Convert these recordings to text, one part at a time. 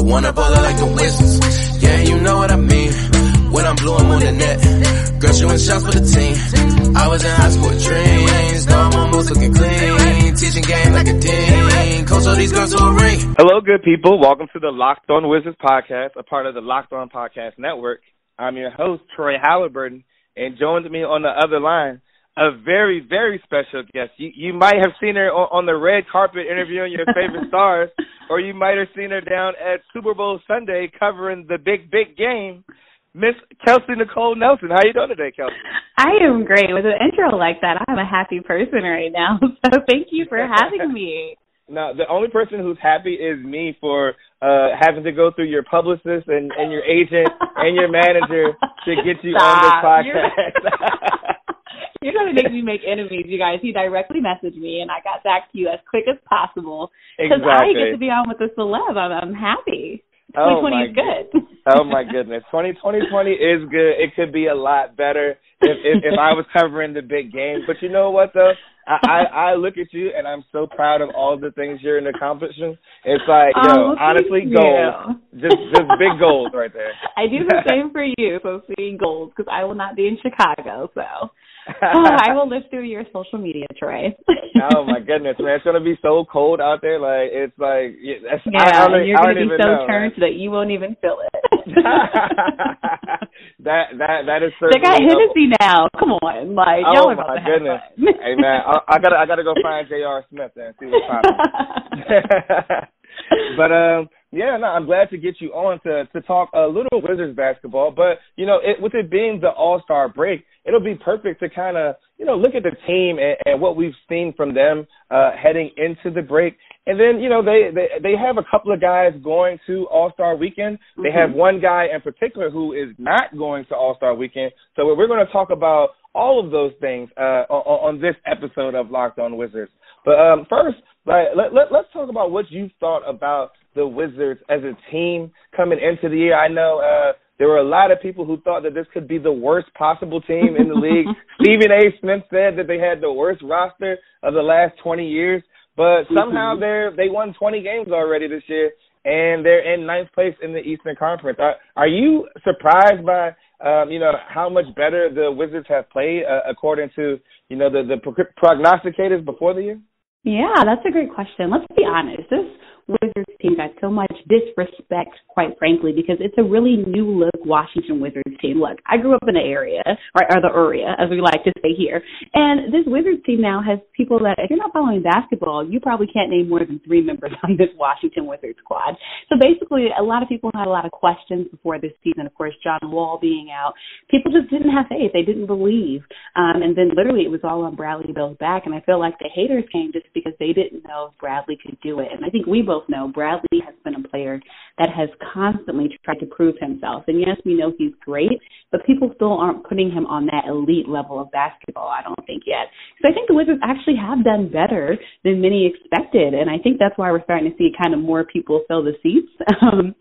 I wanna ball like the Wizards. Yeah, you know what I mean. When I'm blue, I'm on the net. Girl, shooting shots for the team. I was in high school dreams. Now I'm almost looking clean. Teaching game like a dean. Coach all these girls to a ring. Hello, good people. Welcome to the Locked On Wizards podcast, a part of the Locked On Podcast Network. I'm your host, Troy Halliburton, and joins me on the other line, a very, very special guest. You, you might have seen her on, on the red carpet interviewing your favorite stars, or you might have seen her down at Super Bowl Sunday covering the big, big game. Miss Kelsey Nicole Nelson. How you doing today, Kelsey? I am great. With an intro like that, I'm a happy person right now. So thank you for having me. No, the only person who's happy is me for uh having to go through your publicist and, and your agent and your manager to get you on this Stop. podcast. You're going to make me make enemies, you guys. He directly messaged me, and I got back to you as quick as possible because I get to be on with a celeb. I'm, I'm happy. Oh 2020 my is good. oh my goodness, twenty twenty twenty is good. It could be a lot better if if, if I was covering the big game. But you know what though, I, I I look at you and I'm so proud of all the things you're accomplishing. It's like yo, Oh, honestly, goals, just just big goals right there. I do the same for you, so seeing goals, because I will not be in Chicago. So oh, I will live through your social media, Troy. oh my goodness, man! It's gonna be so cold out there. Like it's like yeah, that's, Yeah, I, I and you're I to be so know, turned man. that you won't even feel it. that that that is they got Hennessy now. Come on, like Oh y'all are about my to have goodness! fun. hey man, I, I gotta I gotta go find J.R. Smith and see what's popping. but um, yeah, no, I'm glad to get you on to to talk a little Wizards basketball. But you know, it, with it being the All Star break, it'll be perfect to kind of you know look at the team and, and what we've seen from them uh, heading into the break. And then you know they they they have a couple of guys going to All Star Weekend. They have one guy in particular who is not going to All Star Weekend. So we're going to talk about all of those things uh, on, on this episode of Locked On Wizards. But um, first, like, let, let, let's talk about what you thought about the Wizards as a team coming into the year. I know uh, there were a lot of people who thought that this could be the worst possible team in the league. Stephen A. Smith said that they had the worst roster of the last 20 years, but somehow they're they won 20 games already this year, and they're in ninth place in the Eastern Conference. Are, are you surprised by um, you know how much better the Wizards have played uh, according to you know the the pro- prognosticators before the year? Yeah, that's a great question. Let's be honest. This Wizards team got so much disrespect, quite frankly, because it's a really new look Washington Wizards team. Look, I grew up in the area, or, or the area, as we like to say here, and this Wizards team now has people that, if you're not following basketball, you probably can't name more than three members on this Washington Wizards squad. So basically, a lot of people had a lot of questions before this season. Of course, John Wall being out, people just didn't have faith. They didn't believe, um, and then literally it was all on Bradley Beal's back. And I feel like the haters came just because they didn't know if Bradley could do it. And I think we both know Bradley has been a player that has constantly tried to prove himself. And yes, we know he's great, but people still aren't putting him on that elite level of basketball. I don't think yet. So I think the Wizards actually have done better than many expected, and I think that's why we're starting to see kind of more people fill the seats um,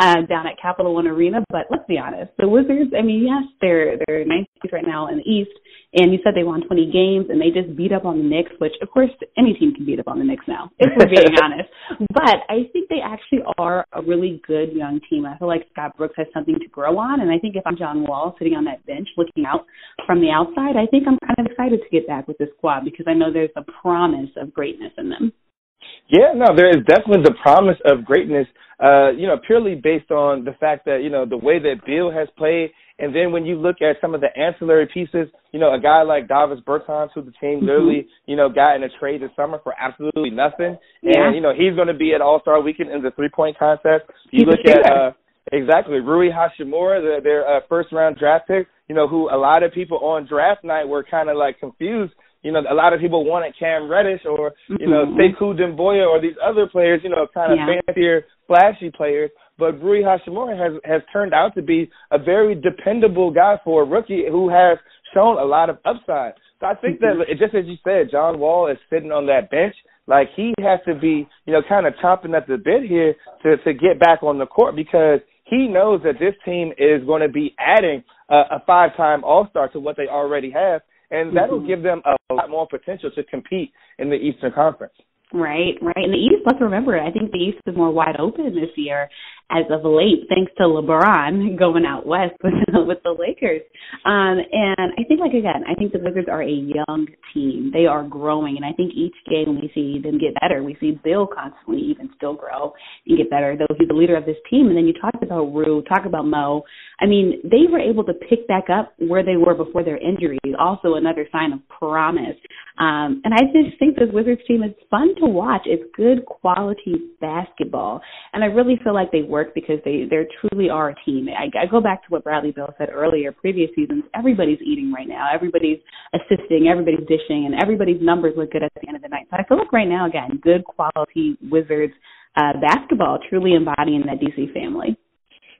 uh, down at Capital One Arena. But let's be honest, the Wizards. I mean, yes, they're they're ninth place right now in the East. And you said they won 20 games and they just beat up on the Knicks, which of course any team can beat up on the Knicks now, if we're being honest. But I think they actually are a really good young team. I feel like Scott Brooks has something to grow on. And I think if I'm John Wall sitting on that bench looking out from the outside, I think I'm kind of excited to get back with this squad because I know there's a promise of greatness in them. Yeah, no, there is definitely the promise of greatness, uh, you know, purely based on the fact that, you know, the way that Beal has played. And then when you look at some of the ancillary pieces, you know, a guy like Davis Bertans, who the team Mm-hmm. literally, you know, got in a trade this summer for absolutely nothing. Yeah. And, you know, he's going to be at All-Star Weekend in the three-point contest. You look at, uh, exactly, Rui Hachimura, their, their uh, first-round draft pick, you know, who a lot of people on draft night were kind of like confused you know, a lot of people wanted Cam Reddish or, you know, Mhm. Sekou Doumbouya or these other players, you know, kind of Yeah. fancier, flashy players. But Rui Hachimura has has turned out to be a very dependable guy for a rookie who has shown a lot of upside. So I think Mhm. that just as you said, John Wall is sitting on that bench. Like he has to be, you know, kind of chomping at the bit here to to get back on the court because he knows that this team is going to be adding a, a five-time All-Star to what they already have, and that'll Mhm. give them a lot more potential to compete in the Eastern Conference. Right, right. And the East, let's remember, I think the East is more wide open this year as of late, thanks to LeBron going out west with with the Lakers. Um, and I think, like again, I think the Wizards are a young team. They are growing, and I think each game we see them get better. We see Beal constantly even still grow and get better, though he's the leader of this team. And then you talked about Rue, talk about Mo. I mean, they were able to pick back up where they were before their injuries. Also, another sign of promise. Um, and I just think this Wizards team is fun to watch. It's good quality basketball, and I really feel like they work because they they truly are a team. I, I go back to what Bradley Beal said earlier. Previous seasons, everybody's eating right now. Everybody's assisting. Everybody's dishing, and everybody's numbers look good at the end of the night. So I feel like right now, again, good quality Wizards uh, basketball, truly embodying that DC family.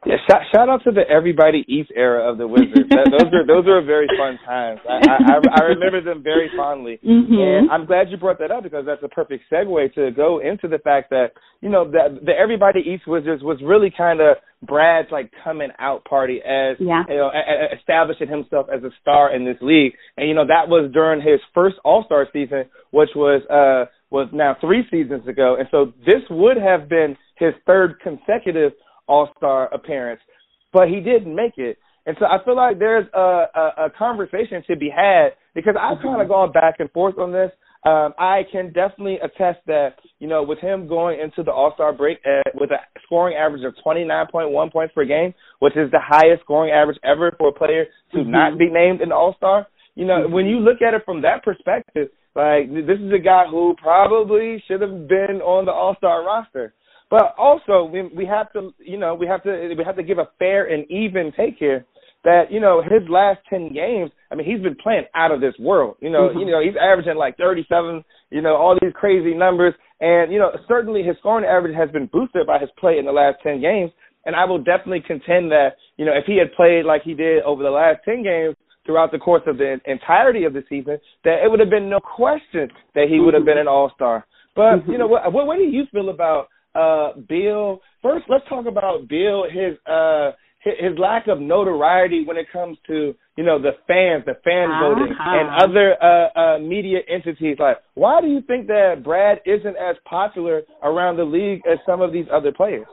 Yeah, shout, shout out to the everybody Eats era of the Wizards. that, those are those are very fun times. I, I I remember them very fondly, mm-hmm. and I'm glad you brought that up because that's a perfect segue to go into the fact that you know that the everybody Eats Wizards was really kind of Brad's like coming out party as yeah. you know a, a, establishing himself as a star in this league, and you know that was during his first All Star season, which was uh was now three seasons ago, and so this would have been his third consecutive all Star appearance, but he didn't make it. And so I feel like there's a, a, a conversation to be had because I've kind of gone back and forth on this. Um, I can definitely attest that, you know, with him going into the All Star break uh, with a scoring average of 29.1 points per game, which is the highest scoring average ever for a player to mm-hmm. not be named an All Star, you know, mm-hmm. when you look at it from that perspective, like this is a guy who probably should have been on the All Star roster. But also, we we have to, you know, we have to we have to give a fair and even take here. That you know, his last ten games, I mean, he's been playing out of this world. You know, mm-hmm. you know, he's averaging like thirty-seven. You know, all these crazy numbers, and you know, certainly his scoring average has been boosted by his play in the last ten games. And I will definitely contend that you know, if he had played like he did over the last ten games, throughout the course of the entirety of the season, that it would have been no question that he would have been an all star. But mm-hmm. you know, what, what what do you feel about uh Beal? First, let's talk about Beal. His uh his, lack of notoriety when it comes to you know the fans, the fan uh-huh. voting, and other uh, uh media entities. Like, why do you think that Brad isn't as popular around the league as some of these other players?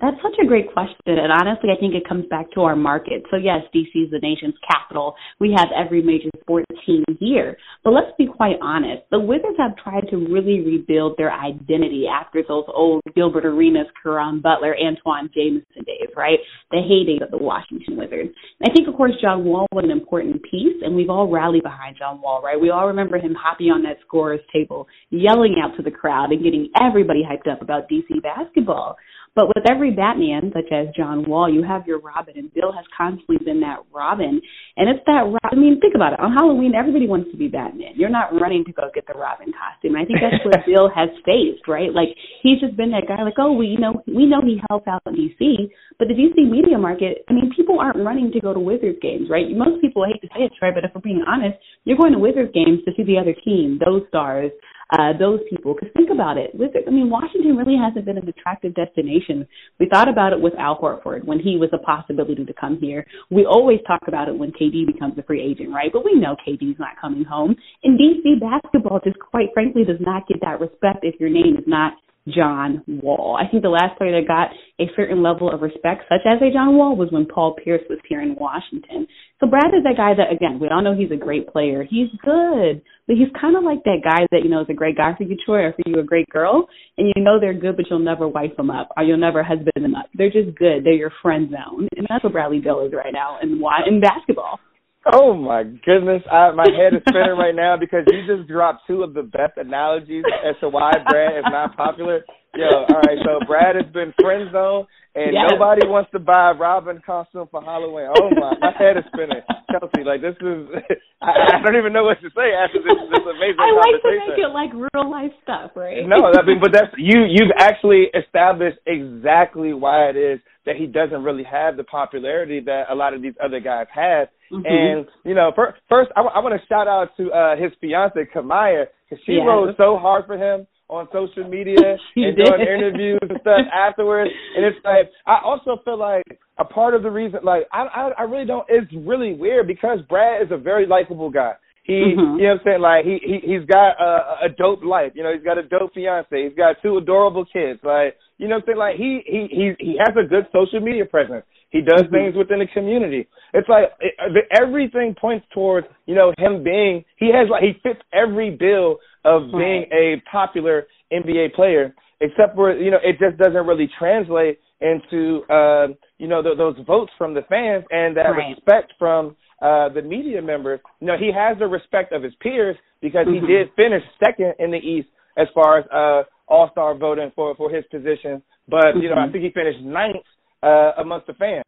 That's such a great question. And honestly, I think it comes back to our market. So, yes, DC is the nation's capital. We have every major sports team here. But let's be quite honest. The Wizards have tried to really rebuild their identity after those old Gilbert Arenas, Caron Butler, Antawn Jamison days, right? The heyday of the Washington Wizards. And I think, of course, John Wall was an important piece, and we've all rallied behind John Wall, right? We all remember him hopping on that scorer's table, yelling out to the crowd, and getting everybody hyped up about DC basketball. But with every Batman, such as John Wall, you have your Robin, and Beal has constantly been that Robin. And it's that, Robin. I mean, think about it. On Halloween, everybody wants to be Batman. You're not running to go get the Robin costume. I think that's what Beal has faced, right? Like, he's just been that guy, like, oh, we, you know, we know he helps out in D.C., but the D.C. media market, I mean, people aren't running to go to Wizards games, right? Most people hate to say it, right? But if we're being honest, you're going to Wizards games to see the other team, those stars, uh, those people. Because think about it, I mean, Washington really hasn't been an attractive destination. We thought about it with Al Horford when he was a possibility to come here. We always talk about it when KD becomes a free agent, right? But we know KD's not coming home. And DC basketball just quite frankly does not get that respect if your name is not John Wall. I think the last player that got a certain level of respect, such as a John Wall, was when Paul Pierce was here in Washington. So Brad is that guy that, again, we all know he's a great player. He's good, but he's kind of like that guy that, you know, is a great guy for you, Troy, or for you, a great girl, and you know they're good, but you'll never wife them up, or you'll never husband them up. They're just good. They're your friend zone. And that's what Bradley Beal is right now in, in basketball. Oh my goodness, I, my head is spinning right now because you just dropped two of the best analogies as to why Brad is not popular. Yo, all right. So Brad has been friend zone, and Yes. nobody wants to buy a Robin costume for Halloween. Oh my, my head is spinning. Kelsey, like this is, I, I don't even know what to say after this this amazing I like to make it like real life stuff, right? No, I mean, but that's you. You've actually established exactly why it is that he doesn't really have the popularity that a lot of these other guys have. Mhm. And you know, fir- first, I, want to shout out to uh his fiance Kamiah because she Yes. rode so hard for him on social media and doing interviews and stuff afterwards. And it's like I also feel like a part of the reason, like I, I, I really don't. It's really weird because Brad is a very likable guy. He, Mhm. you know what I'm saying? Like he, he, he's got a, a dope life. You know, he's got a dope fiance. He's got two adorable kids. Like, you know what I'm saying? Like he, he, he, he has a good social media presence. He does Mhm. things within the community. It's like it, everything points towards, you know, him being. He has like he fits every bill of being a popular NBA player, except for you know it just doesn't really translate into uh, you know th- those votes from the fans and that Right. respect from uh, the media members. You know he has the respect of his peers because Mhm. he did finish second in the East as far as uh, All Star voting for for his position, but you know I Mhm. think he finished ninth uh, amongst the fans.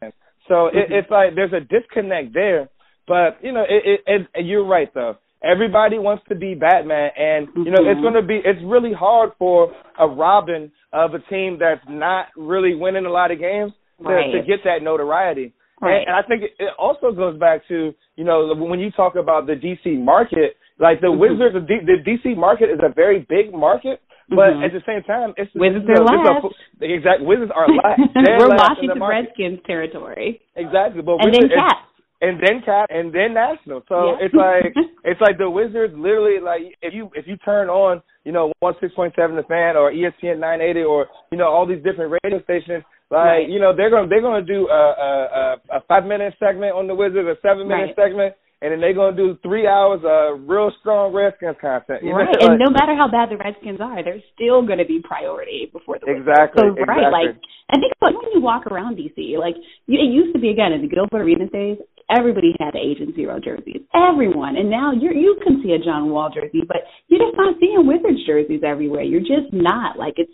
So it, Mhm. it's like there's a disconnect there. But you know, it, it, it, you're right though. Everybody wants to be Batman, and you know it's Mhm. going to be it's really hard for a Robin of a team that's not really winning a lot of games to, Right. to get that notoriety. Right. And, and I think it, it also goes back to you know when you talk about the DC market, like the Mhm. Wizards, the, D, the DC market is a very big market, but Mhm. at the same time, it's Wizards you know, are last. the exact Wizards are last. We're last Washington. Redskins territory. Exactly, but and then Wizards, Cats. And then Cap, and then National. So Yeah. it's like it's like the Wizards literally like if you if you turn on you know one six point seven the fan or ESPN nine eighty or you know all these different radio stations like Right. you know they're gonna they're gonna do a a, a, a five minute segment on the Wizards, a seven minute Right. segment, and then they're gonna do three hours of real strong Redskins content. You Right, know? and no matter how bad the Redskins are, they're still going to be priority before the Wizards. Exactly, So right, exactly. like I think like when you walk around DC, like you, it used to be again in the Gilbert Arenas days, everybody had Agent Zero jerseys, everyone, and now you you can see a John Wall jersey, but you're just not seeing Wizards jerseys everywhere. You're just not like it's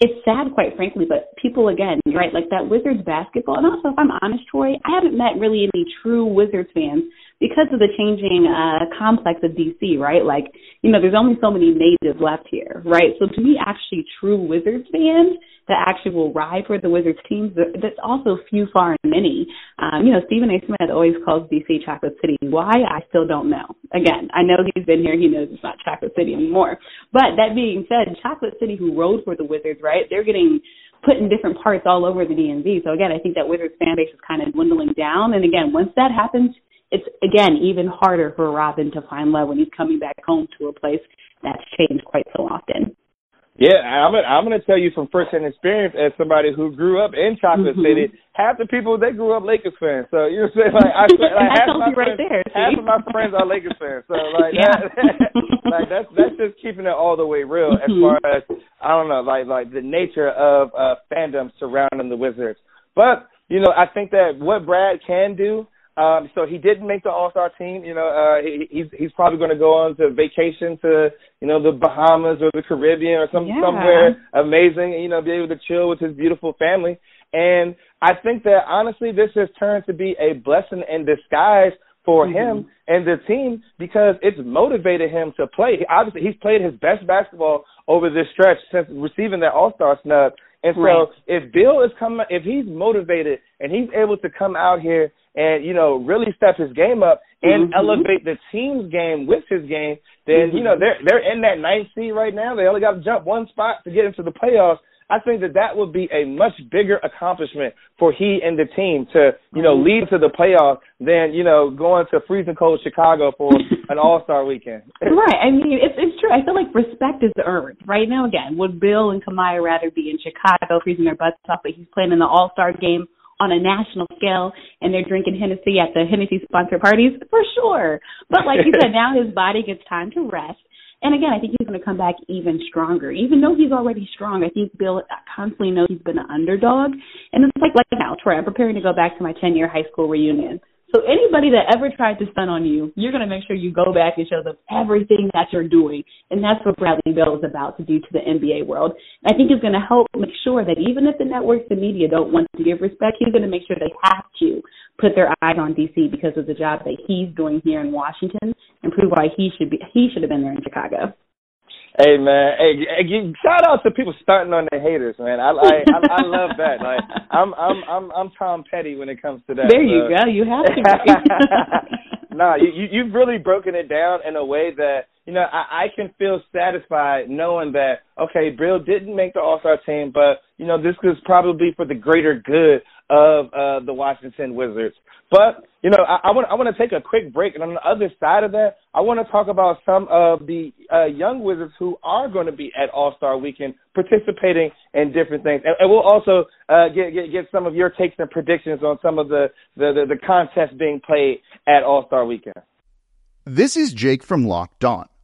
it's sad, quite frankly, but people again, right, like that Wizards basketball. And also, if I'm honest, Troy, I haven't met really any true Wizards fans because of the changing uh complex of DC, right? Like, you know, there's only so many natives left here, right? So to me, actually, true Wizards fans that actually will ride for the Wizards teams, that's also few, far, and many. Um, you know, Stephen A. Smith always calls DC Chocolate City. Why? I still don't know. Again, I know he's been here. He knows it's not Chocolate City anymore. But that being said, Chocolate City, who rode for the Wizards, right? They're getting put in different parts all over the DMV. So again, I think that Wizards fan base is kind of dwindling down. And again, once that happens, it's again even harder for Robin to find love when he's coming back home to a place that's changed quite so often. Yeah, I'm gonna, I'm gonna tell you from firsthand experience as somebody who grew up in Chocolate Mhm. City. Half the people they grew up Lakers fans, so you know what I'm saying. Like, I, like half of my you right friends, there, half of my friends are Lakers fans. So like Yeah. that, like that's that's just keeping it all the way real as Mhm. far as I don't know, like like the nature of uh fandom surrounding the Wizards. But you know, I think that what Brad can do. Um, so he didn't make the All Star team. You know, uh, he, he's he's probably going to go on to vacation to you know the Bahamas or the Caribbean or some Yeah. somewhere amazing. You know, be able to chill with his beautiful family. And I think that honestly, this has turned to be a blessing in disguise for Mhm. him and the team because it's motivated him to play. Obviously, he's played his best basketball over this stretch since receiving that All Star snub. And so, Right. if Beal is coming, if he's motivated and he's able to come out here and you know really step his game up and Mhm. elevate the team's game with his game, then you know Mhm. they're they're in that ninth seed right now. They only got to jump one spot to get into the playoffs. I think that that would be a much bigger accomplishment for he and the team to, you know, Mhm. lead to the playoffs than, you know, going to freezing cold Chicago for an All Star weekend. Right. I mean, it's it's true. I feel like respect is earned right now. Again, would Beal and Kamiah rather be in Chicago freezing their butts off, but he's playing in the All Star game on a national scale, and they're drinking Hennessy at the Hennessy sponsored parties for sure. But like you said, now his body gets time to rest. And again, I think he's going to come back even stronger. Even though he's already strong, I think Beal constantly knows he's been an underdog. And it's like like now, Troy, I'm preparing to go back to my 10 year high school reunion. So anybody that ever tried to stunt on you, you're going to make sure you go back and show them everything that you're doing. And that's what Bradley Beal is about to do to the NBA world. I think it's going to help make sure that even if the networks and media don't want to give respect, he's going to make sure they have to put their eyes on DC because of the job that he's doing here in Washington and prove why he should be he should have been there in Chicago. Hey man, hey, hey, shout out to people starting on their haters, man. I I I, I love that. Like I'm I'm I'm I'm Tom Petty when it comes to that. There you go. You have to. Be. nah, you, you you've really broken it down in a way that you know I, I can feel satisfied knowing that okay, Beal didn't make the All Star team, but you know this was probably for the greater good of uh the Washington Wizards. But you know, I, want I want to take a quick break, and on the other side of that, I want to talk about some of the uh, young Wizards who are going to be at All Star Weekend, participating in different things, and, and we'll also uh, get, get get some of your takes and predictions on some of the the the, the contests being played at All Star Weekend. This is Jake from Locked On.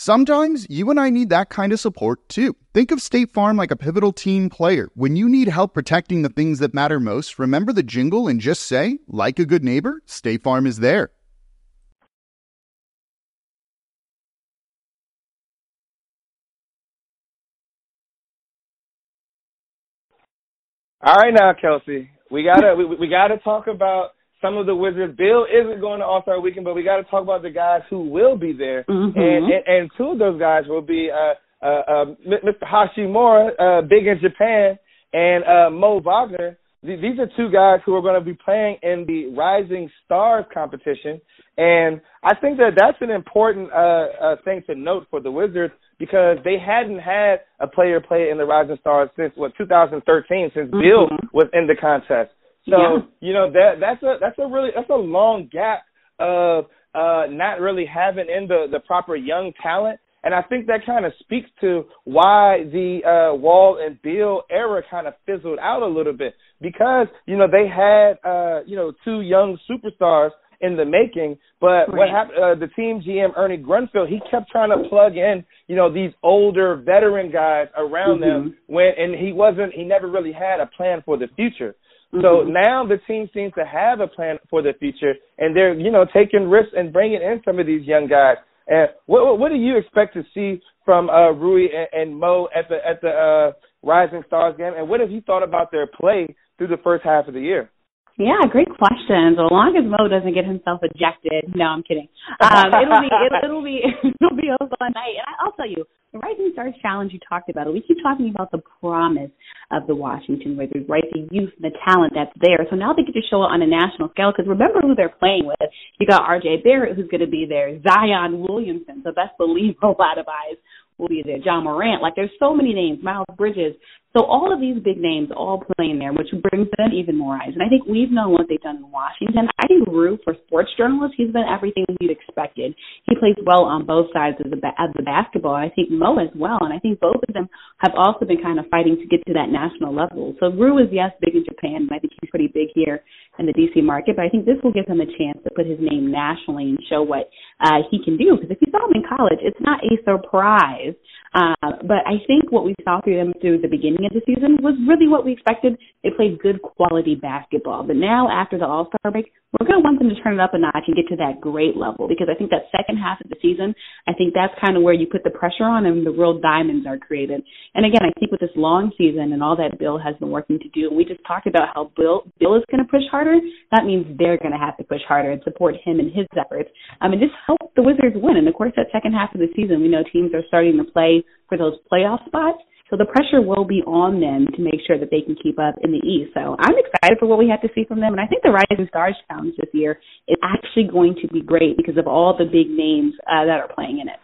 Sometimes you and I need that kind of support too. Think of State Farm like a pivotal team player. When you need help protecting the things that matter most, remember the jingle and just say, like a good neighbor, State Farm is there. All right, now Kelsey, we gotta we, we gotta talk about some of the Wizards. Beal isn't going to All Star Weekend, but we got to talk about the guys who will be there, mm-hmm. and, and and two of those guys will be uh, uh, uh, Mr. Hachimura, uh, big in Japan, and uh, Mo Wagner. These are two guys who are going to be playing in the Rising Stars competition, and I think that that's an important uh, uh, thing to note for the Wizards because they hadn't had a player play in the Rising Stars since what 2013, since mm-hmm. Beal was in the contest. So Yeah. you know that that's a that's a really that's a long gap of uh not really having in the the proper young talent. And I think that kind of speaks to why the uh Wall and Beal era kind of fizzled out a little bit because you know they had uh you know two young superstars in the making, but what happened uh, the team GM Ernie Grunfeld, he kept trying to plug in, you know, these older veteran guys around them when and he wasn't he never really had a plan for the future. So now the team seems to have a plan for the future, and they're you know taking risks and bringing in some of these young guys. And what what, what do you expect to see from uh, Rui and, and Mo at the at the uh, Rising Stars game? And what have you thought about their play through the first half of the year? Yeah, great question. So long as Mo doesn't get himself ejected, no, I'm kidding. Um, it'll be it'll, it'll be it'll be a fun night. And I, I'll tell you, the Rising Stars Challenge you talked about it. We keep talking about the promise of the Washington Wizards, right? The youth, and the talent that's there. So now they get to show it on a national scale. Because remember who they're playing with. You got R.J. Barrett, who's going to be there. Zion Williamson, so best believe a lot of eyes will be there. John Morant, like there's so many names. Miles Bridges. So all of these big names all playing there, which brings them even more eyes. And I think we've known what they've done in Washington. I think Rue, for sports journalists, he's been everything you'd expected. He plays well on both sides of the of the basketball. I think Mo as well, and I think both of them have also been kind of fighting to get to that national level. So Rue is yes big in Japan, and I think he's pretty big here in the DC market. But I think this will give him a chance to put his name nationally and show what uh, he can do. Because if you saw him in college, it's not a surprise. Uh, but I think what we saw through them through the beginning of the season was really what we expected. They played good quality basketball. But now after the All Star break, we're going to want them to turn it up a notch and get to that great level because I think that second half of the season, I think that's kind of where you put the pressure on and the real diamonds are created. And again, I think with this long season and all that Beal has been working to do, we just talked about how Beal Beal is going to push harder. That means they're going to have to push harder and support him in his efforts. Um, and just help the Wizards win. And of course, that second half of the season, we know teams are starting to play for those playoff spots. So the pressure will be on them to make sure that they can keep up in the East. So I'm excited for what we have to see from them. And I think the Rising Stars Challenge this year is actually going to be great because of all the big names uh, that are playing in it.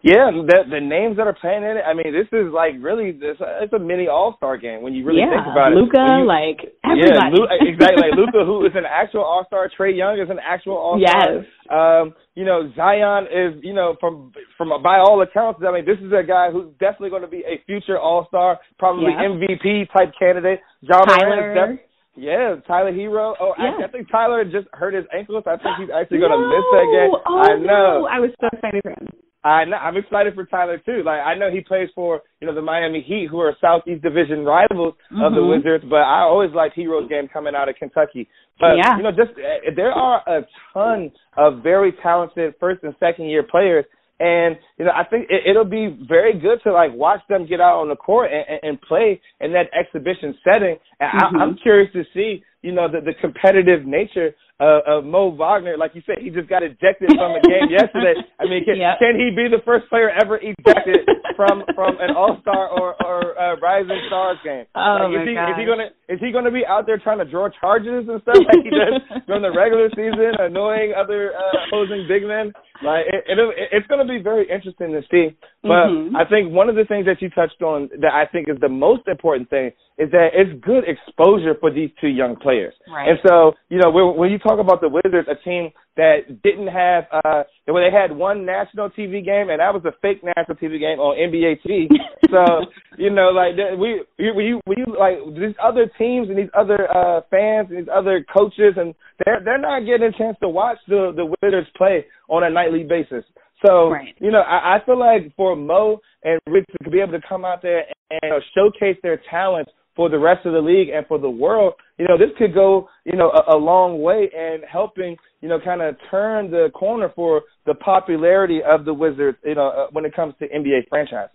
Yeah, the the names that are playing in it. I mean, this is like really this. It's a mini All Star game when you really yeah, think about it. Luka, like everybody. Yeah, Lu- exactly. Like Luka, who is an actual All Star. Trae Young is an actual All Star. Yes. Um, you know, Zion is, you know, from from by all accounts, I mean, this is a guy who's definitely going to be a future All Star, probably Yeah. MVP type candidate. John def- yeah, Tyler Herro. Oh, Yeah. I, I think Tyler just hurt his ankles. I think he's actually going to miss that game. Oh, I know. No. I was so excited for him. I know, I'm excited for Tyler too. Like I know he plays for you know the Miami Heat, who are Southeast Division rivals of the Mhm. Wizards. But I always liked Herro's game coming out of Kentucky. But Yeah. you know, just uh, there are a ton of very talented first and second year players, and you know I think it, it'll be very good to like watch them get out on the court and, and, and play in that exhibition setting. And Mhm. I, I'm curious to see you know the, the competitive nature uh, of Mo Wagner. Like you said, he just got ejected from a game yesterday. I mean, can, Yep. can he be the first player ever ejected from from an All Star or or uh, Rising Stars game? Oh, like, is my he is he gonna is he gonna be out there trying to draw charges and stuff like he does during the regular season, annoying other uh, opposing big men? Like it, it'll, it, it's gonna be very interesting to see. But Mhm. I think one of the things that you touched on that I think is the most important thing is that it's good exposure for these two young players. Right. And so, you know, when, when you talk about the Wizards, a team that didn't have, uh, well, they had one national TV game, and that was a fake national TV game on NBA TV. so, you know, like that- we, we, we, we like these other teams and these other uh, fans and these other coaches, and they're they're not getting a chance to watch the the Wizards play on a nightly basis. So, Right. you know, I, I feel like for Mo and Rich to be able to come out there and you know, showcase their talents for the rest of the league and for the world, you know, this could go, you know, a, a long way in helping, you know, kind of turn the corner for the popularity of the Wizards, you know, uh, when it comes to NBA franchises.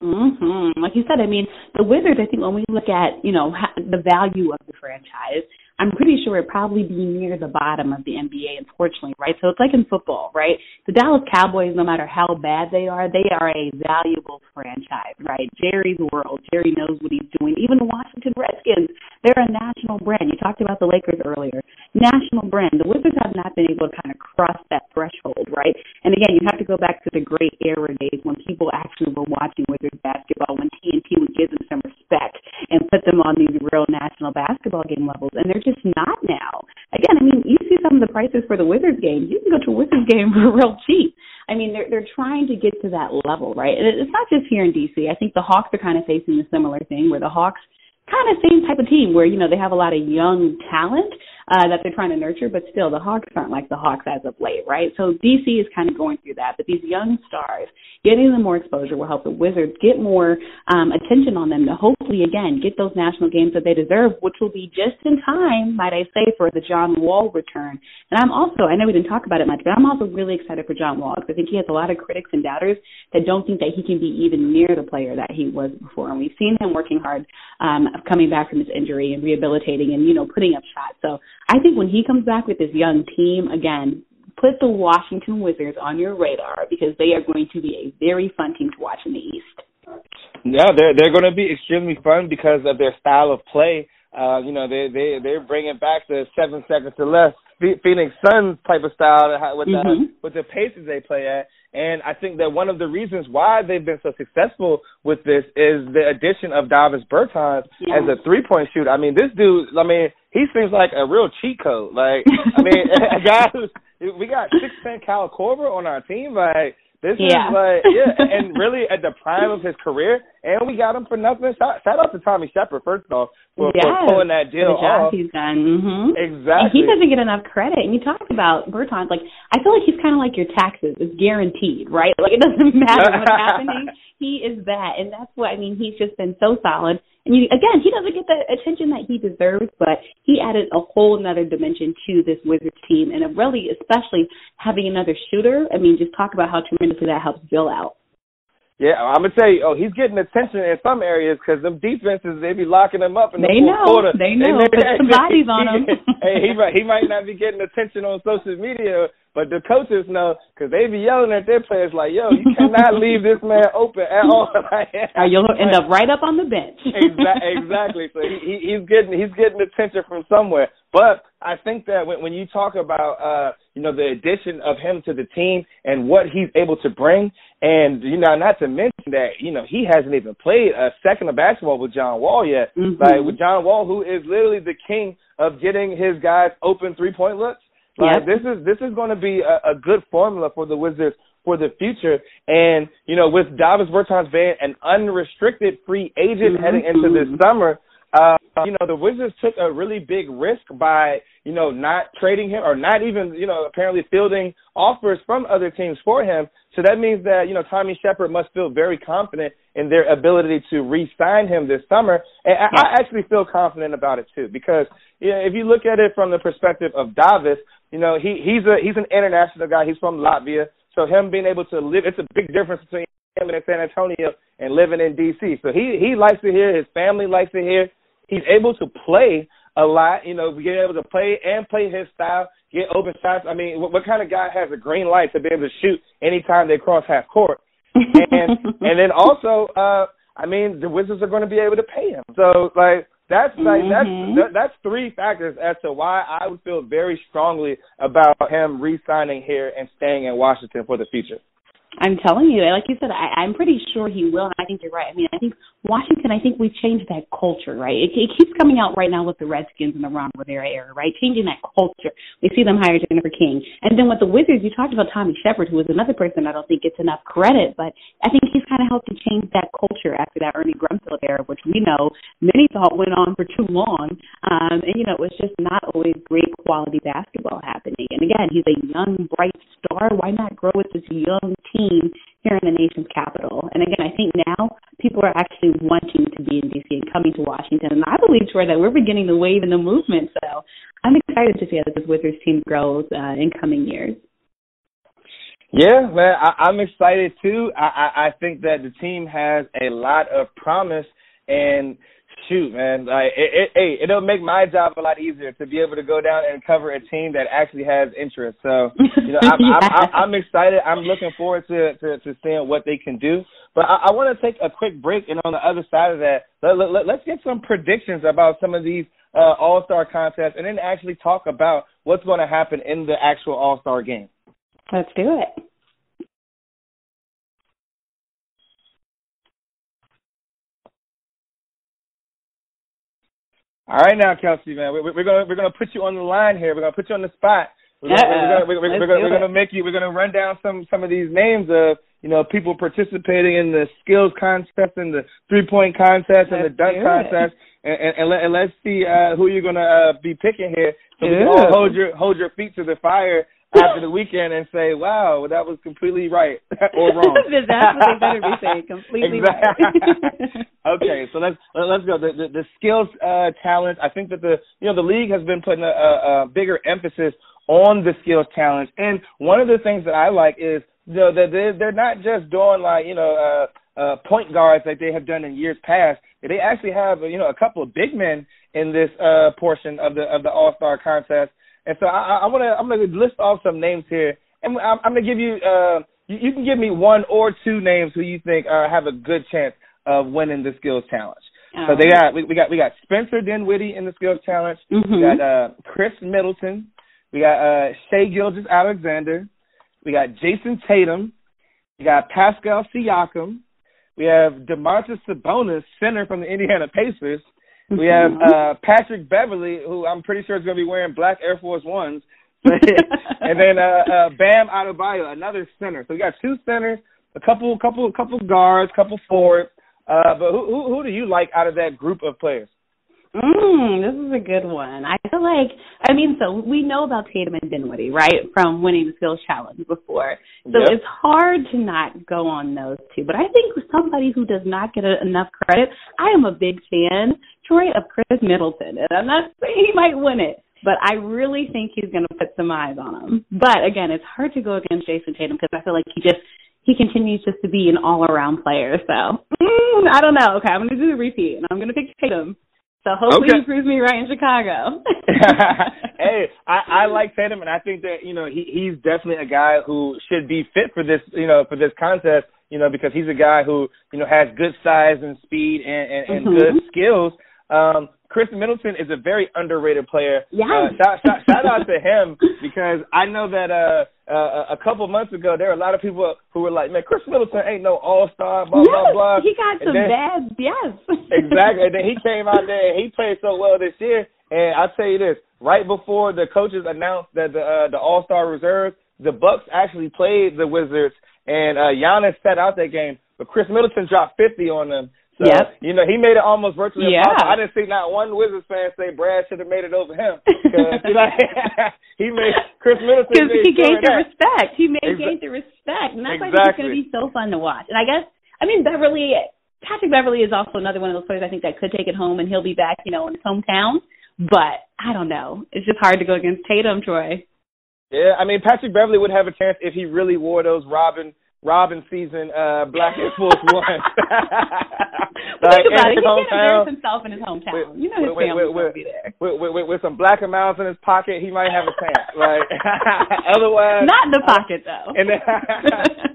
Mhm. Like you said, I mean, the Wizards. I think when we look at you know the value of the franchise, I'm pretty sure it'd probably be near the bottom of the NBA. Unfortunately, right? So it's like in football, right? The Dallas Cowboys, no matter how bad they are, they are a valuable franchise, right? Jerry's world. Jerry knows what he's doing. Even the Washington Redskins, they're a national brand. You talked about the Lakers earlier. National brand. The Wizards have not been able to kind of cross that threshold, right? And again, you have to go back to the great era days when people actually were watching Wizards basketball, when TNT would give them some respect and put them on these real national basketball game levels, and they're just not now. Again, I mean, you see some of the prices for the Wizards games. You can go to a Wizards game for real cheap. I mean, they're they're trying to get to that level, right? And it's not just here in DC. I think the Hawks are kind of facing a similar thing, where the Hawks kind of same type of team where you know they have a lot of young talent uh, that they're trying to nurture, but still the Hawks aren't like the Hawks as of late, right? So DC is kind of going through that, but these young stars getting them more exposure will help the Wizards get more um, attention on them to hopefully again get those national games that they deserve, which will be just in time, might I say, for the John Wall return. And I'm also, I know we didn't talk about it much, but I'm also really excited for John Wall because I think he has a lot of critics and doubters that don't think that he can be even near the player that he was before. And we've seen him working hard, um, coming back from his injury and rehabilitating and you know putting up shots. I think when he comes back with this young team again. Put the Washington Wizards on your radar because they are going to be a very fun team to watch in the East. Yeah, they're they're going to be extremely fun because of their style of play. Uh, you know, they they they're bringing back the seven seconds or less Phoenix Suns type of style with the Mhm. with the paces they play at. And I think that one of the reasons why they've been so successful with this is the addition of Davis Bertans Yeah. as a three point shooter. I mean, this dude, I mean, he seems like a real cheat code. Like, I mean, a guy who's we got six ten Cal Korver on our team. Like, this Yeah. is like, yeah, and really at the prime of his career, and we got him for nothing. Shout, shout out to Tommy Sheppard first off for, yes, for pulling that deal the job off. he's done. Mm-hmm. Exactly. And he doesn't get enough credit. And you talked about Bertans, like I feel like he's kind of like your taxes; it's guaranteed, right? Like it doesn't matter what's happening. He is that, and that's what I mean. He's just been so solid. And you, again, he doesn't get the attention that he deserves, but he added a whole another dimension to this Wizards team, and really, especially having another shooter. I mean, just talk about how tremendously that helps Beal out. Yeah, I'm gonna tell you. Oh, he's getting attention in some areas because them defenses they be locking him up in the They fourth know. quarter. They know. Put some bodies on him. hey, he might he might not be getting attention on social media, but the coaches know because they be yelling at their players like, "Yo, you cannot leave this man open at all." or you'll end up right up on the bench. exactly. Exactly. So he, he he's getting he's getting attention from somewhere. But I think that when when you talk about uh you know the addition of him to the team and what he's able to bring, and you know not to mention that you know he hasn't even played a second of basketball with John Wall yet. Mm-hmm. Like with John Wall, who is literally the king of getting his guys open three point looks. Like Yep. this is this is going to be a, a good formula for the Wizards for the future. And you know, with Davis Bertans being an unrestricted free agent Mhm. heading into this summer, uh, you know, the Wizards took a really big risk by you know not trading him or not even you know apparently fielding offers from other teams for him. So that means that you know Tommy Sheppard must feel very confident in their ability to re-sign him this summer, and I, I actually feel confident about it too because you know, if you look at it from the perspective of Davis, you know he he's a he's an international guy. He's from Latvia, so him being able to live it's a big difference between him in San Antonio and living in DC. So he he likes to hear his family likes to hear. He's able to play a lot, you know, being able to play and play his style, get open shots. I mean, what, what kind of guy has a green light to be able to shoot anytime they cross half court? And and then also, uh, I mean, the Wizards are going to be able to pay him. So like that's like Mhm. that's that's three factors as to why I would feel very strongly about him re-signing here and staying in Washington for the future. I'm telling you, like you said, I, I'm pretty sure he will, and I think you're right. I mean, I think Washington, I think we've changed that culture, right? It, it keeps coming out right now with the Redskins and the Ron Rivera era, right? Changing that culture. We see them hire Jennifer King, and then with the Wizards, you talked about Tommy Sheppard, who is another person I don't think gets enough credit, but I think he's kind of helped to change that culture after that Ernie Grunfeld era, which we know many thought went on for too long, um, and you know it was just not always great quality basketball happening. And again, he's a young, bright star. Why not grow with this young team? Here in the nation's capital. And again, I think now people are actually wanting to be in DC and coming to Washington. And I believe, Troy, that we're beginning the wave and the movement. So I'm excited to see how this Wizards team grows uh, in coming years. Yeah, man, I, I'm excited too. I, I, I think that the team has a lot of promise, and shoot, man, like it, it, hey, it'll make my job a lot easier to be able to go down and cover a team that actually has interest. So, you know, I'm, Yeah. I'm, I'm, I'm excited. I'm looking forward to, to, to seeing what they can do. But I, I want to take a quick break, and on the other side of that, let, let, let, let's get some predictions about some of these uh, All Star contests, and then actually talk about what's going to happen in the actual All Star game. Let's do it. All right, now, Kelsey, man, we're, we're gonna we're gonna put you on the line here. We're gonna put you on the spot. We're gonna, we're gonna, we're, we're, gonna, we're gonna make you. We're gonna run down some some of these names of you know people participating in the skills contest and the three point contest and the Let's dunk contest, and and, and, let, and let's see uh, who you're gonna uh, be picking here, so we can all hold your hold your feet to the fire after the weekend and say, wow, that was completely right or wrong. That's what they better be saying. Completely Exactly. right. okay, so let's let's go. The, the, the skills uh, challenge. I think that the you know the league has been putting a, a, a bigger emphasis on the skills challenge, and one of the things that I like is you know that they're, they're not just doing like you know uh, uh, point guards like they have done in years past. They actually have you know a couple of big men in this uh, portion of the of the All Star contest. And so I, I want to I'm going to list off some names here, and I'm, I'm going to give you uh you, you can give me one or two names who you think uh, have a good chance of winning the skills challenge. So they got we, we got we got Spencer Dinwiddie in the skills challenge. We Mhm. got uh Khris Middleton. We got uh Shai Gilgeous-Alexander. We got Jayson Tatum. We got Pascal Siakam. We have Domantas Sabonis, center from the Indiana Pacers. We have Mhm. uh Patrick Beverley, who I'm pretty sure is going to be wearing black Air Force Ones. and then uh, uh Bam Adebayo, another center. So we got two centers, a couple, couple, couple guards, couple forwards. Uh, but who, who who do you like out of that group of players? Mm, this is a good one. I feel like, I mean, so we know about Tatum and Dinwiddie, right, from winning the skills challenge before. So Yep. it's hard to not go on those two. But I think somebody who does not get a, enough credit, I am a big fan, Troy, of Khris Middleton. And I'm not saying he might win it, but I really think he's going to put some eyes on him. But again, it's hard to go against Jayson Tatum because I feel like he just, he continues just to be an all around player. So mm, I don't know. Okay, I'm going to do the repeat and I'm going to pick Tatum. So hopefully Okay. he proves me right in Chicago. hey, I, I like Tatum, and I think that you know he he's definitely a guy who should be fit for this you know for this contest. You know because he's a guy who you know has good size and speed and and, and Mhm. good skills. Um, Khris Middleton is a very underrated player. Yes. Uh, shout, shout, shout out to him because I know that uh, uh, a couple months ago there were a lot of people who were like, "Man, Khris Middleton ain't no All Star." Blah blah yes, blah. he got And some then- bad. Yes, exactly. And then he came out there and he played so well this year. And I'll tell you this: right before the coaches announced that the uh, the All Star reserve, the Bucks actually played the Wizards, and uh, Giannis sat out that game, but Khris Middleton dropped fifty on them. So Yep. you know he made it almost virtually Yeah. impossible. I didn't see not one Wizards fan say Brad should have made it over him. you know, he made Khris Middleton because he gained the that. respect. He made Exa- gained the respect, and that's why I think it's going to be so fun to watch. And I guess, I mean, Beverley, Patrick Beverley is also another one of those players I think that could take it home, and he'll be back, you know, in his hometown. But I don't know. It's just hard to go against Tatum, Troy. Yeah, I mean Patrick Beverley would have a chance if he really wore those Robin Robin season uh Black Air Force Ones. But think about it. He can't embarrass himself in his hometown. With- you know his with- family's with- be there. with, with, with, with some black amounts in his pocket, he might have a chance. Like otherwise, Not in the pocket, though. and then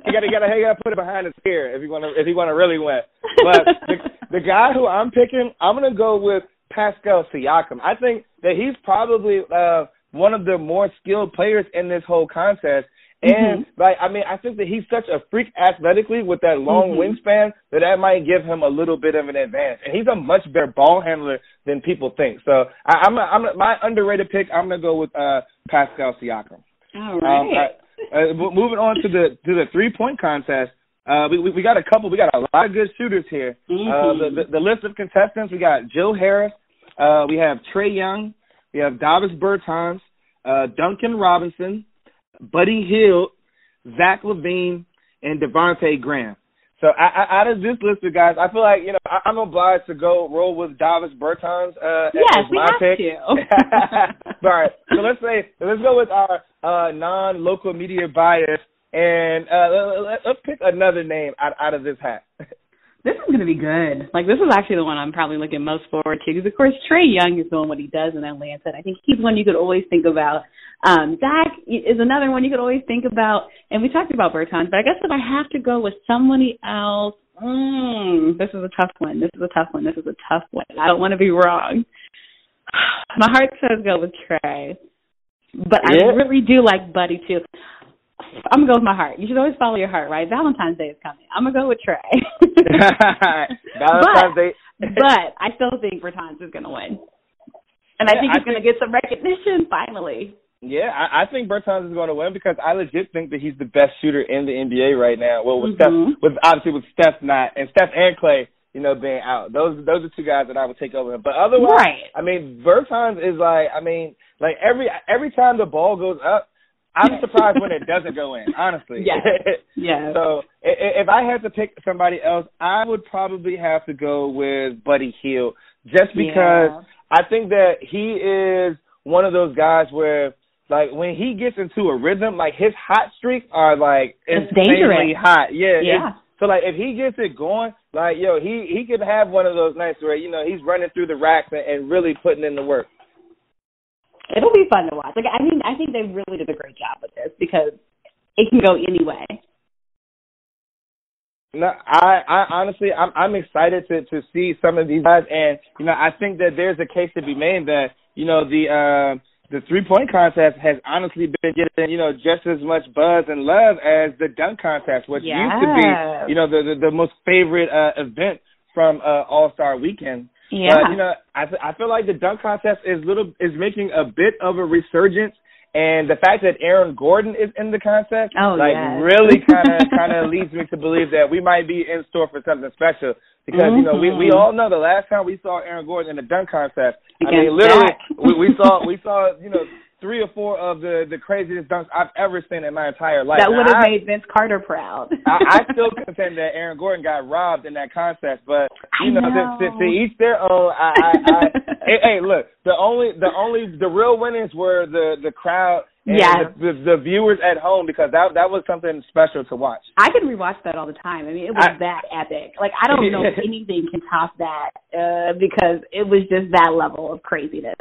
he got to got to got to put it behind his ear if he want to if he want to really win. But the, the guy who I'm picking, I'm gonna go with Pascal Siakam. I think that he's probably uh one of the more skilled players in this whole contest. And like I mean, I think that he's such a freak athletically with that long Mhm. wingspan that that might give him a little bit of an advantage. And he's a much better ball handler than people think. So I, I'm a, I'm a, my underrated pick. I'm gonna go with uh Pascal Siakam. All right. Um, right. uh, moving on to the to the three point contest. Uh, we, we we got a couple. We got a lot of good shooters here. Uh, Mhm. the, the the list of contestants. We got Joe Harris. Uh, we have Trae Young. We have Davis Bertans. Uh, Duncan Robinson. Buddy Hield. Zach LaVine and Devonte' Graham. So I, I, out of this list of guys, I feel like you know I, I'm obliged to go roll with Davis Bertans. Uh, Yes, as we have pick. to. All right, so let's say let's go with our uh, non-local media bias, and uh, let, let's pick another name out, out of this hat. This is going to be good. Like this is actually the one I'm probably looking most forward to because of course Trae Young is doing what he does in Atlanta. And I think he's one you could always think about. Um, Zach is another one you could always think about. And we talked about Bertans, but I guess if I have to go with somebody else, mm, this is a tough one. This is a tough one. This is a tough one. I don't want to be wrong. My heart says go with Trae, but Yeah. I really do like Buddy too. I'm gonna go with my heart. You should always follow your heart, right? Valentine's Day is coming. I'm gonna go with Trae. Valentine's Day. but I still think Bertans is gonna win, and I Yeah, think I he's gonna get some recognition finally. Yeah, I, I think Bertans is going to win because I legit think that he's the best shooter in the NBA right now. Well, with Mhm. Steph, with obviously with Steph not and Steph and Klay, you know, being out. Those those are two guys that I would take over him. But otherwise, Right. I mean, Bertans is like, I mean, like every every time the ball goes up, I'm surprised when it doesn't go in. Honestly, Yeah. Yes. So if I had to pick somebody else, I would probably have to go with Buddy Hield, just because Yeah. I think that he is one of those guys where, like, when he gets into a rhythm, like his hot streaks are like It's insanely dangerous. hot. Yeah. Yeah. So like, if he gets it going, like, yo, he he could have one of those nights where you know he's running through the racks and, and really putting in the work. It'll be fun to watch. Like I mean, I think they really did a great job with this because it can go any way. No, I, I honestly, I'm, I'm excited to to see some of these guys, and you know, I think that there's a case to be made that you know the uh, the three point contest has honestly been getting you know just as much buzz and love as the dunk contest, which used to be you know the the, the most favorite uh, event from uh, All Star Weekend. Yeah. But you know, I I feel like the dunk contest is little is making a bit of a resurgence, and the fact that Aaron Gordon is in the contest, Oh, like yes. really kind of kind of leads me to believe that we might be in store for something special. Because you know we we Mhm. all know the last time we saw Aaron Gordon in the dunk contest, I mean literally we, we saw we saw you know three or four of the the craziest dunks I've ever seen in my entire life. that would have made Vince Carter proud. I, I still contend that Aaron Gordon got robbed in that contest, but you know, know. To, to, to each their own. I, I, I hey, hey, look, the only, the only, the real winners were the the crowd and Yeah. the, the, the viewers at home because that that was something special to watch. I can rewatch that all the time. I mean, it was I- that epic. Like I don't know if anything can top that uh because it was just that level of craziness.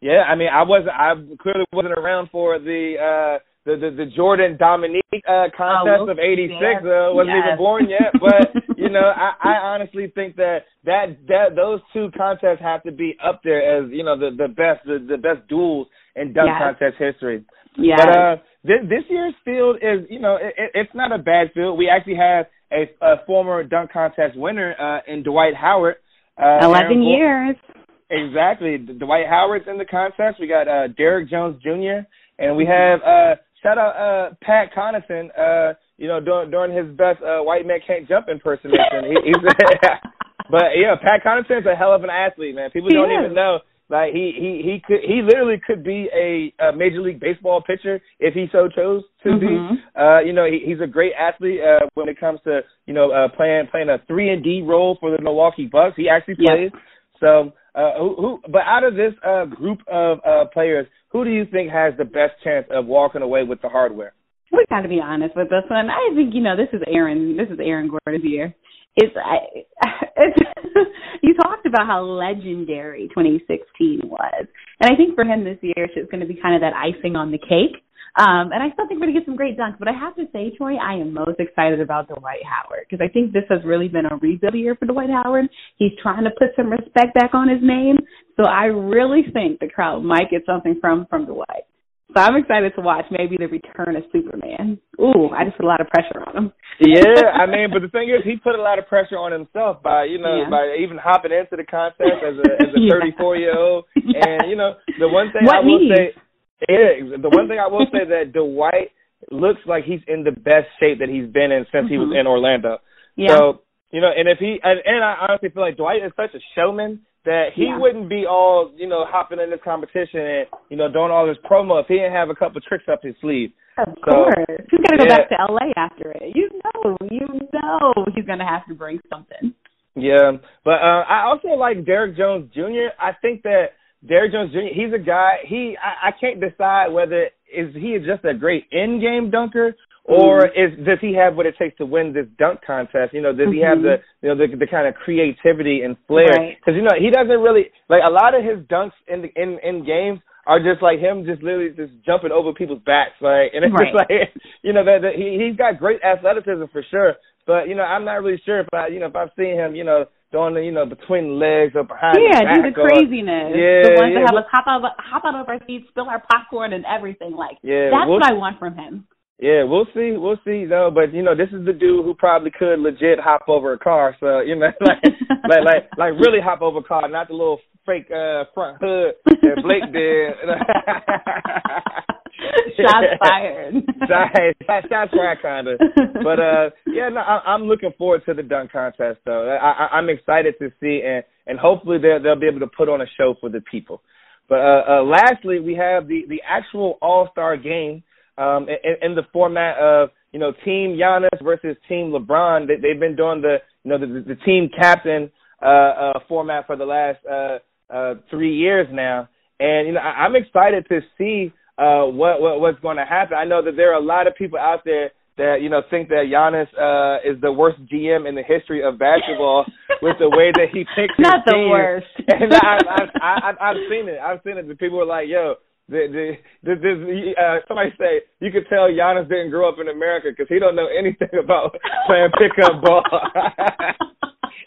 Yeah, I mean, I wasn't. I clearly wasn't around for the uh the the, the Jordan Dominique uh contest well, of '86. yes, Uh, wasn't yes. even born yet, but you know, I, I honestly think that that that those two contests have to be up there as you know the the best the, the best duels in dunk Yes. contest history. Yeah. But uh, this this year's field is you know it, it, it's not a bad field. We actually have a, a former dunk contest winner uh, in Dwight Howard. Uh, Eleven Aaron years. Exactly. Dwight Howard's in the contest. We got uh Derrick Jones Jr. and we have uh shout out uh Pat Connaughton, uh, you know, during during his best uh white man can't jump impersonation. he, he's but yeah, Pat Connaughton's a hell of an athlete, man. People He don't is. even know. Like he he he could he literally could be a, a major league baseball pitcher if he so chose to Mhm. be. Uh, you know, he, he's a great athlete uh, when it comes to you know uh, playing playing a three and D role for the Milwaukee Bucks. He actually Yep. plays. So, uh, who, who? But out of this uh, group of uh, players, who do you think has the best chance of walking away with the hardware? We got to be honest with this one. I think you know this is Aaron. This is Aaron Gordon's year. It's, I, it's you talked about how legendary 2016 was, and I think for him this year it's just going to be kind of that icing on the cake. Um, and I still think we're going to get some great dunks, but I have to say, Troy, I am most excited about Dwight Howard because I think this has really been a rebuild year for Dwight Howard. He's trying to put some respect back on his name, so I really think the crowd might get something from from Dwight. So I'm excited to watch maybe the return of Superman. Ooh, I just put a lot of pressure on him. yeah, I mean, but the thing is, he put a lot of pressure on himself by you know Yeah. by even hopping into the contest as a as a Yeah. 34 year old. Yeah. And you know, the one thing What I will needs? say, yeah, the one thing I will say that Dwight looks like he's in the best shape that he's been in since he was Mhm. in Orlando. Yeah. So you know, and if he and, and I honestly feel like Dwight is such a showman that he Yeah. wouldn't be all you know hopping in this competition and you know doing all this promo if he didn't have a couple tricks up his sleeve. of so, course. He's gonna go yeah. back to LA after it. You know, you know he's gonna have to bring something. Yeah, but uh, I also like Derrick Jones Jr. I think that Derrick Jones Jr. He's a guy. He I, I can't decide whether is he just a great in-game dunker or mm-hmm. is does he have what it takes to win this dunk contest? You know, does he have mm-hmm. the you know the the kind of creativity and flair? Right. Because you know he doesn't really like a lot of his dunks in the in in games are just like him just literally just jumping over people's backs like and it's Right. just like you know that, that he he's got great athleticism for sure but you know I'm not really sure if I you know if I've seen him you know doing the you know between the legs or behind yeah, the do the craziness. Yeah, the ones yeah, that have us hop out of, hop out of our seats, spill our popcorn and everything. Like Yeah, that's we'll- what I want from him. Yeah, we'll see, we'll see though. But you know, this is the dude who probably could legit hop over a car. So you know, like like like like really hop over a car, not the little fake uh front hood that Blake did. Shots fired. shots, shots fired, kind of. But uh, yeah, no, I, I'm looking forward to the dunk contest though. I, I, I'm excited to see, and and hopefully they'll they'll be able to put on a show for the people. But uh, uh lastly, we have the the actual All Star game um, in, in the format of you know Team Giannis versus Team LeBron. They, they've been doing the you know the, the team captain uh, uh, format for the last uh, uh, three years now, and you know I, I'm excited to see uh, what, what what's going to happen. I know that there are a lot of people out there that you know think that Giannis uh, is the worst GM in the history of basketball with the way that he picks his Not the team. worst. and I, I, I, I, I've seen it. I've seen it. The people are like, "Yo, the, the, the, the, uh, somebody say you could tell Giannis didn't grow up in America because he don't know anything about playing pickup ball."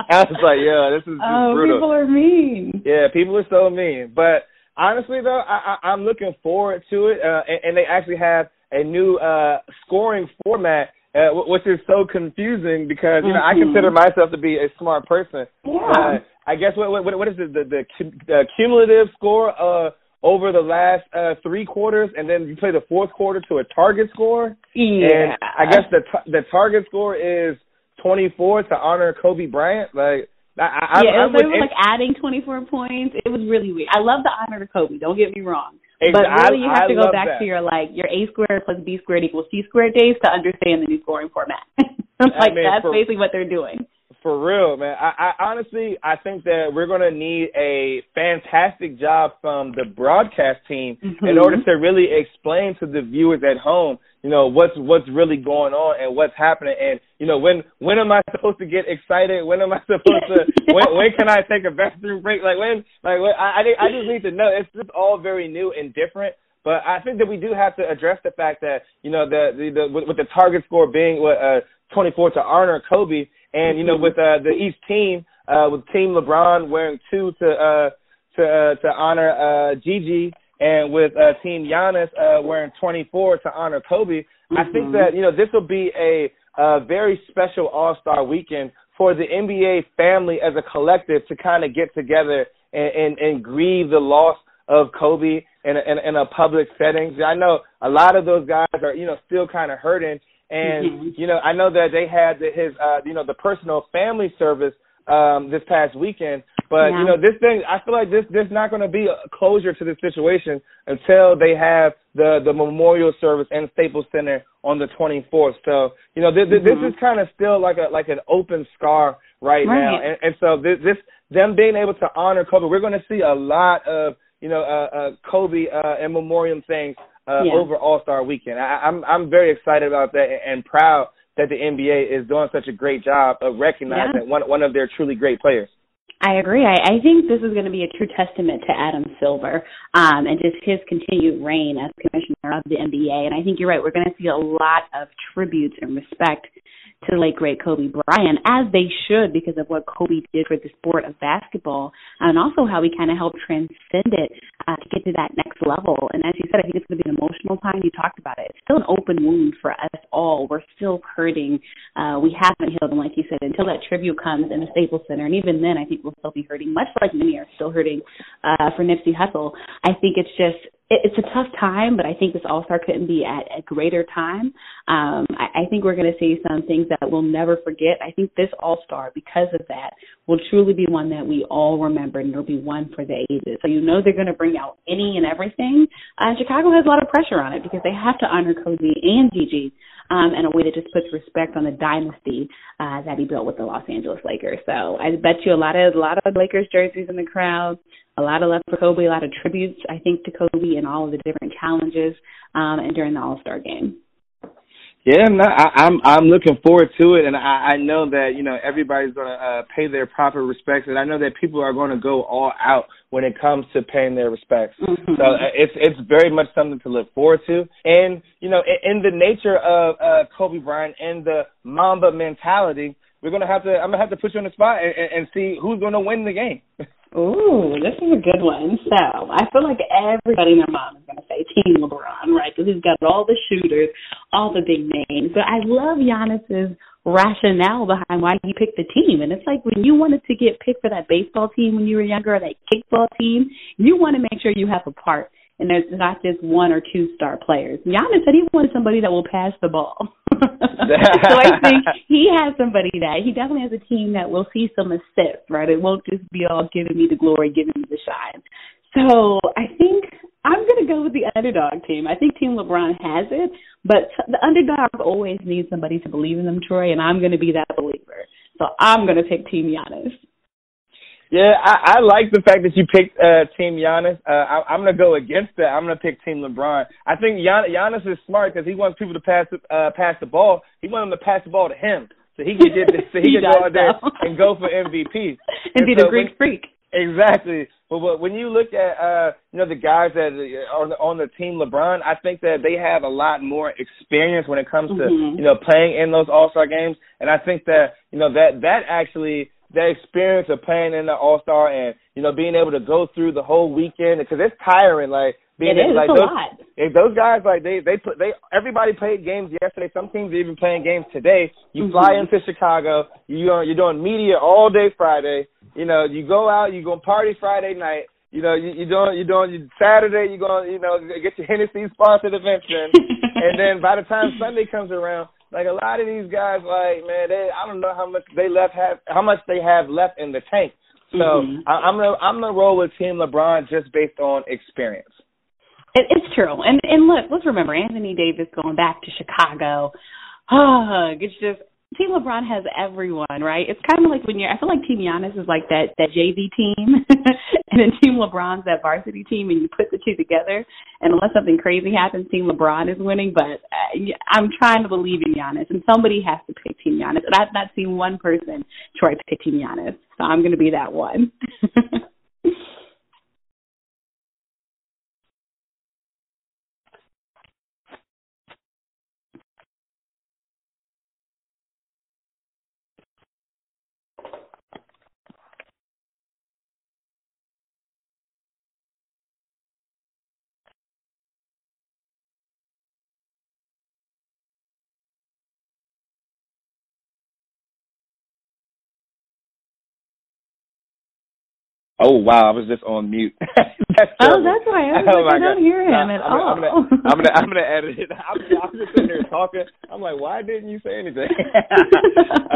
I was like, "Yeah, this is just oh, brutal." people are mean. Yeah, people are so mean. But honestly, though, I, I, I'm looking forward to it, uh, and, and they actually have a new uh, scoring format, uh, which is so confusing because you know I Mhm. consider myself to be a smart person. Yeah. Uh, I guess what what what is it the the, the cumulative score uh, over the last uh, three quarters, and then you play the fourth quarter to a target score. Yeah. And I guess the the target score is 24 to honor Kobe Bryant. Like I, I, yeah, it was, they were like adding 24 points. It was really weird. I love the honor to Kobe. Don't get me wrong. But really, you have I to go back that. to your like your a squared plus b squared equals c squared days to understand the new scoring format. like mean, that's for- basically what they're doing. For real, man. I, I honestly, I think that we're going to need a fantastic job from the broadcast team mm-hmm. in order to really explain to the viewers at home, you know, what's what's really going on and what's happening. And you know, when when am I supposed to get excited? When am I supposed to? when when can I take a bathroom break? Like when? Like when, I I just need to know. It's just all very new and different. But I think that we do have to address the fact that you know the the, the with, with the target score being what uh 24 to honor Kobe and you know, with uh, the East team, uh, with Team LeBron wearing two to uh, to uh, to honor uh, Gigi, and with uh, Team Giannis uh, wearing 24 to honor Kobe, mm-hmm. I think mm-hmm. that you know this will be a, a very special All Star weekend for the NBA family as a collective to kind of get together and, and, and grieve the loss of Kobe in a, in, in a public setting. I know a lot of those guys are you know still kind of hurting, and you know, I know that they had the, his, uh, you know, the personal family service um, this past weekend. But yeah. you know, this thing, I feel like this this not going to be a closure to this situation until they have the the memorial service in Staples Center on the 24th. So you know, th- th- mm-hmm. this is kind of still like a like an open scar right, right. now, and, and so this, this them being able to honor Kobe, we're going to see a lot of you know uh, uh, Kobe uh, and memorial things uh, yeah. over All Star Weekend. I, I'm I'm very excited about that and proud that the NBA is doing such a great job of recognizing yeah. one one of their truly great players. I agree. I, I think this is going to be a true testament to Adam Silver um, and just his continued reign as commissioner of the NBA. And I think you're right. We're going to see a lot of tributes and respect to the late great Kobe Bryant, as they should because of what Kobe did for the sport of basketball, and also how he kind of helped transcend it uh, to get to that next level. And as you said, I think it's going to be an emotional time. You talked about it. It's still an open wound for us all. We're still hurting. Uh, we haven't healed, and like you said, until that tribute comes in the Staples Center, and even then, I think we'll still be hurting, much like many are still hurting uh, for Nipsey Hussle. I think it's just it's a tough time, but I think this All Star couldn't be at a greater time. Um, I, I think we're going to see some things that we'll never forget. I think this All Star, because of that, will truly be one that we all remember, and it'll be one for the ages. So you know they're going to bring out any and everything. Uh, Chicago has a lot of pressure on it because they have to honor Kobe and Gigi um, in a way that just puts respect on the dynasty uh, that he built with the Los Angeles Lakers. So I bet you a lot of a lot of Lakers jerseys in the crowd a lot of love for Kobe, a lot of tributes, I think, to Kobe and all of the different challenges um, and during the All Star game. Yeah, no, I, I'm I'm looking forward to it, and I, I know that you know everybody's going to uh, pay their proper respects, and I know that people are going to go all out when it comes to paying their respects. Mm-hmm. So uh, it's it's very much something to look forward to, and you know, in, in the nature of uh, Kobe Bryant and the Mamba mentality, we're gonna have to I'm gonna have to put you on the spot and, and, and see who's going to win the game. Ooh, this is a good one. So I feel like everybody and their mom is going to say Team LeBron, right? Because he's got all the shooters, all the big names. But I love Giannis's rationale behind why he picked the team. And it's like when you wanted to get picked for that baseball team when you were younger, or that kickball team, you want to make sure you have a part and there's not just one or two star players. Giannis said he wanted somebody that will pass the ball. so I think he has somebody that he definitely has a team that will see some assists, right? It won't just be all giving me the glory, giving me the shine. So I think I'm going to go with the underdog team. I think Team LeBron has it, but the underdog always needs somebody to believe in them, Troy, and I'm going to be that believer. So I'm going to pick Team Giannis. Yeah, I, I like the fact that you picked uh, Team Giannis. Uh, I, I'm going to go against that. I'm going to pick Team LeBron. I think Gian, Giannis is smart because he wants people to pass uh, pass the ball. He wants them to pass the ball to him, so he can get this, so he, he can go out there and go for MVP and, and be so the Greek when, freak. Exactly. But, but when you look at uh, you know the guys that are on the, on the team LeBron, I think that they have a lot more experience when it comes to mm-hmm. you know playing in those All Star games, and I think that you know that that actually that experience of playing in the All Star and you know being able to go through the whole weekend because it's tiring. Like being it is, like those, lot. If those guys like they they put they everybody played games yesterday. Some teams are even playing games today. You mm-hmm. fly into Chicago. You are you're doing media all day Friday. You know you go out. You go party Friday night. You know, you, you're doing, you're doing, you, Saturday, you're going, you know, get your Hennessy sponsored events in. and then by the time Sunday comes around, like a lot of these guys, like man, they I don't know how much they left have how much they have left in the tank. So mm-hmm. I, I'm gonna I'm gonna roll with Team LeBron just based on experience. It, it's true, and and look, let's remember Anthony Davis going back to Chicago. Oh, it's just Team LeBron has everyone, right? It's kind of like when you're. I feel like Team Giannis is like that that JV team, and then Team LeBron's that varsity team, and you put the two together. And unless something crazy happens, Team LeBron is winning. But uh, I'm trying to believe in Giannis, and somebody has to pick Team Giannis. And I've not seen one person try to pick Team Giannis, so I'm going to be that one. Oh wow, I was just on mute. that's oh, that's why I, was oh, like, I don't hear him no, at I'm, all. I'm gonna, I'm gonna, I'm gonna edit it. I'm, I'm just sitting here talking. I'm like, why didn't you say anything?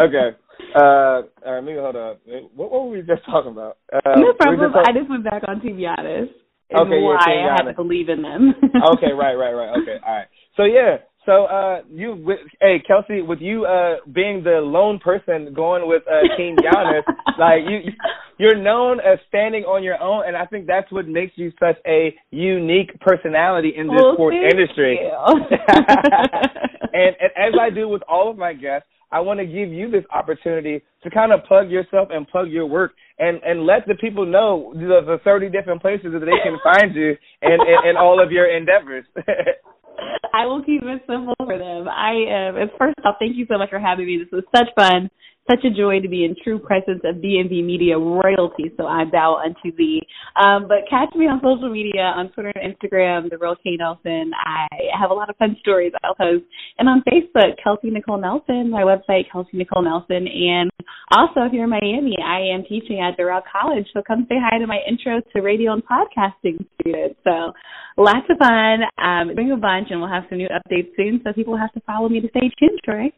okay. Uh, all right, maybe hold up. What, what were we just talking about? Uh, no problem. I just went back on Giannis. Okay, why yeah, I had to believe in them. okay, right, right, right. Okay, all right. So yeah, so uh you with hey Kelsey, with you uh being the lone person going with uh Team Giannis, like you you're known as standing on your own and I think that's what makes you such a unique personality in this well, sports industry. and, and as I do with all of my guests, I want to give you this opportunity to kind of plug yourself and plug your work and and let the people know the, the 30 different places that they can find you and, and, and all of your endeavors. I will keep it simple for them. I um, first off, thank you so much for having me. This was such fun such a joy to be in true presence of DMV media royalty, so I bow unto thee. Um, but catch me on social media, on Twitter and Instagram, The Real K Nelson. I have a lot of fun stories I'll post. And on Facebook, Kelsey Nicole Nelson, my website, Kelsey Nicole Nelson. And also, if you're in Miami, I am teaching at Doral College, so come say hi to my intro to radio and podcasting students. So lots of fun. Um, bring a bunch, and we'll have some new updates soon, so people have to follow me to stay tuned, Troy.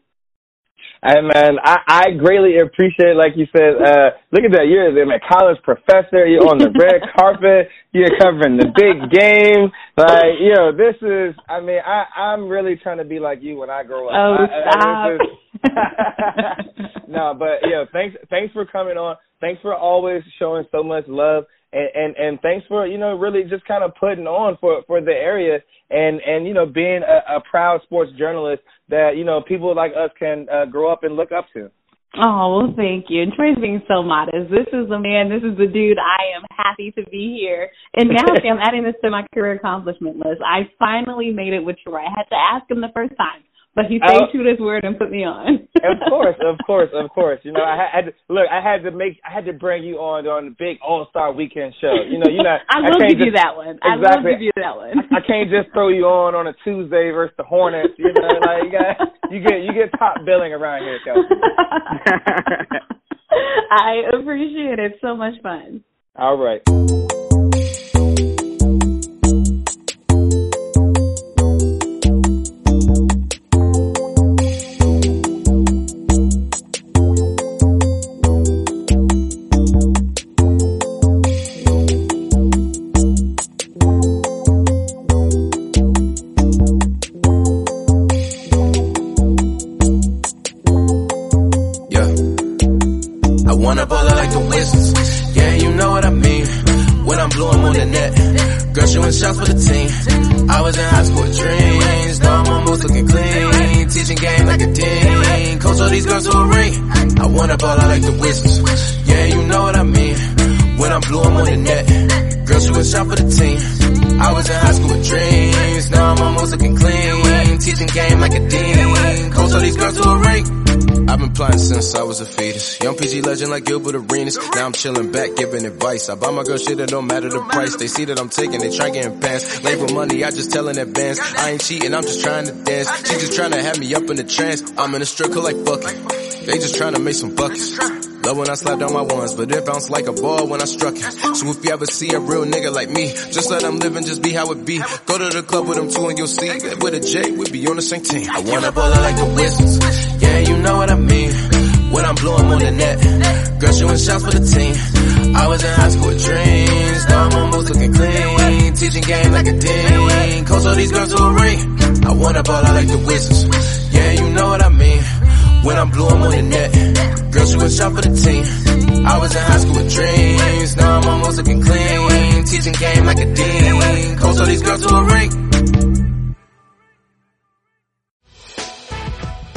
Hey man, I, I greatly appreciate, like you said, uh, look at that, you're a college professor, you're on the red carpet, you're covering the big game. Like, you know, this is, I mean, I, I'm really trying to be like you when I grow up. Oh, I, stop. I, is, no, but, you know, thanks, thanks for coming on. Thanks for always showing so much love and, and and thanks for you know really just kind of putting on for for the area and and you know being a, a proud sports journalist that you know people like us can uh, grow up and look up to. Oh well, thank you. And Troy's being so modest. This is the man. This is the dude. I am happy to be here. And now see, I'm adding this to my career accomplishment list. I finally made it with Troy. I had to ask him the first time. But he stayed true to his word and put me on. of course, of course, of course. You know, I had to look. I had to make. I had to bring you on on the big All Star Weekend show. You know, you know. I will give just, you that one. Exactly. I will give you that one. I, I can't just throw you on on a Tuesday versus the Hornets. You know, like you got you get you get top billing around here, Kelsey. I appreciate it. So much fun. All right. blew up on the net. Girl, she went shots for the team. I was in high school with dreams. Now I'm almost looking clean. Teaching game like a dean. Coach all these girls to a ring. I wanna ball, I like the whistles. Yeah, you know what I mean. When I blew up on the net. Girl, she went shot for the team. I was in high school with dreams. Now I'm almost looking clean. Teaching game like a dean. Coach all these girls to a ring legend like Gilbert Arenas. Now I'm chilling back, giving advice. I buy my girl shit, it don't matter the price. They see that I'm taking, they try getting pants. Labor money, I just tell in advance. I ain't cheating, I'm just trying to dance. She just trying to have me up in a trance. I'm in a struggle like fuck it. They just trying to make some buckets. Love when I slap down my ones, but it bounced like a ball when I struck it. So if you ever see a real nigga like me, just let them live and just be how it be. Go to the club with them too and you'll see that with a J, we be on the same team. I wanna ball like the Wizards. Yeah, you know what I mean. When I'm blowing on the net, girl shooting shots for the team. I was in high school with dreams, now I'm almost looking clean. Teaching game like a dean, coach all these girls to a ring. I wanna ball out like the Wizards. Yeah, you know what I mean. When I'm blue, I'm on the net. Girl, she was shot for the team. I was in high school with dreams. Now I'm almost looking clean. Teaching game like a dean. Coach all these girls to a ring.